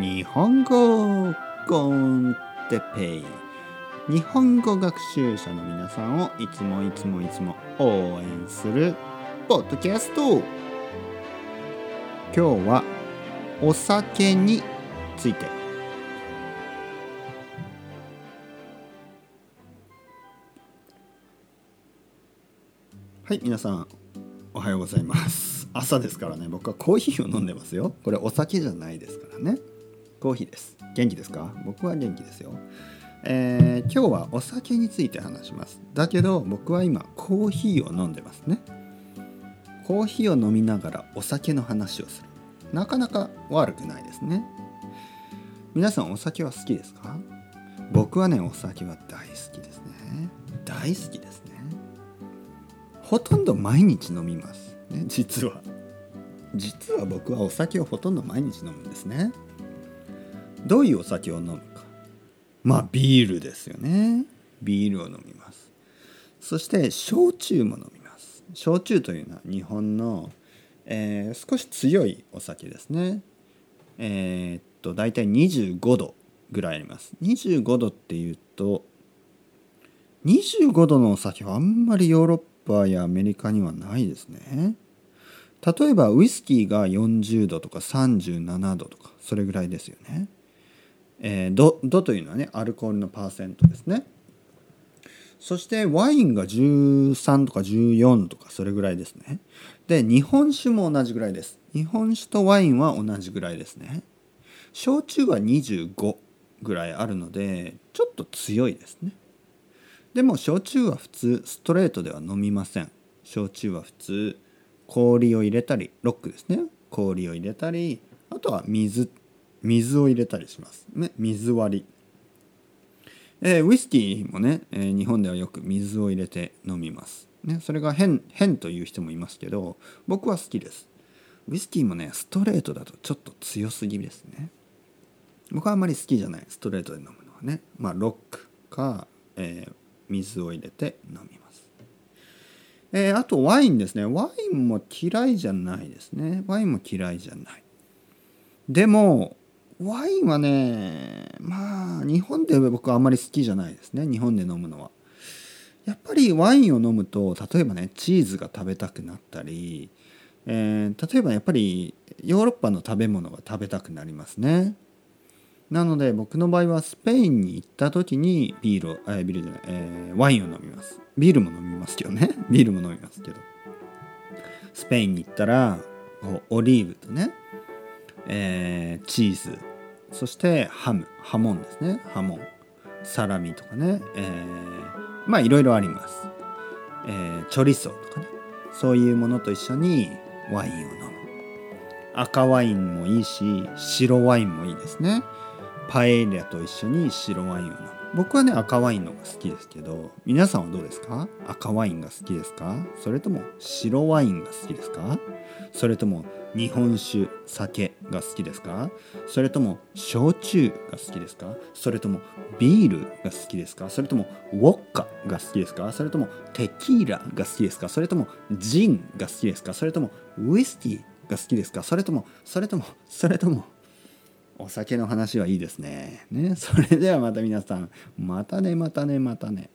日本語コンテペイ。日本語学習者の皆さんをいつもいつもいつも応援するポッドキャスト。今日はお酒について。はい皆さんおはようございます。朝ですからね僕はコーヒーを飲んでますよ。これお酒じゃないですからね。コーヒーです。元気ですか？僕は元気ですよ。えー、今日はお酒について話します。だけど僕は今コーヒーを飲んでますね。コーヒーを飲みながらお酒の話をする。なかなか悪くないですね。皆さんお酒は好きですか？僕はねお酒は大好きですね。大好きですね。ほとんど毎日飲みますね実は。実は僕はお酒をほとんど毎日飲むんですね。どういうお酒を飲むか。まあビールですよね。ビールを飲みます。そして焼酎も飲みます。焼酎というのは日本の、えー、少し強いお酒ですね。えー、っと大体25度ぐらいあります。25度っていうと25度のお酒はあんまりヨーロッパやアメリカにはないですね。例えばウイスキーが40度とか37度とかそれぐらいですよね。えー、度度というのはねアルコールのパーセントですね。そしてワインが13とか14とかそれぐらいですね。で日本酒も同じぐらいです。日本酒とワインは同じぐらいですね。焼酎は25ぐらいあるのでちょっと強いですね。でも焼酎は普通ストレートでは飲みません。焼酎は普通氷を入れたりロックですね。氷を入れたりあとは水。水を入れたりします、ね、水割り、えー、ウイスキーもね、えー、日本ではよく水を入れて飲みます、ね、それが変変という人もいますけど僕は好きです。ウイスキーもねストレートだとちょっと強すぎですね。僕はあんまり好きじゃない。ストレートで飲むのはね。まあロックか、えー、水を入れて飲みます。え、あとワインですね。ワインも嫌いじゃないですね。ワインも嫌いじゃない。でもワインはねまあ日本で僕はあんまり好きじゃないですね日本で飲むのは。やっぱりワインを飲むと例えばねチーズが食べたくなったり、えー、例えばやっぱりヨーロッパの食べ物が食べたくなりますね。なので僕の場合はスペインに行った時にビールを、えー、ビールじゃない、えー、ワインを飲みます。ビールも飲みますけどね。ビールも飲みますけど。スペインに行ったらオリーブとね、えー、チーズそしてハムハモンですね。ハモン。サラミとかね、えー、まあいろいろあります、えー、チョリソーとかね。そういうものと一緒にワインを飲む。赤ワインもいいし白ワインもいいですね。パエリアと一緒に白ワインを飲む。僕はね赤ワインのが好きですけど皆さんはどうですか？赤ワインが好きですか？それとも白ワインが好きですか？それとも日本酒酒が好きですか？それとも焼酎が好きですか？それともビールが好きですか？それともウォッカが好きですか？それともテキーラが好きですか？それともジンが好きですか？それともウイスキーが好きですか？それともそれともそれともお酒の話はいいですね。ねそれではまた皆さんまたねまたねまたね。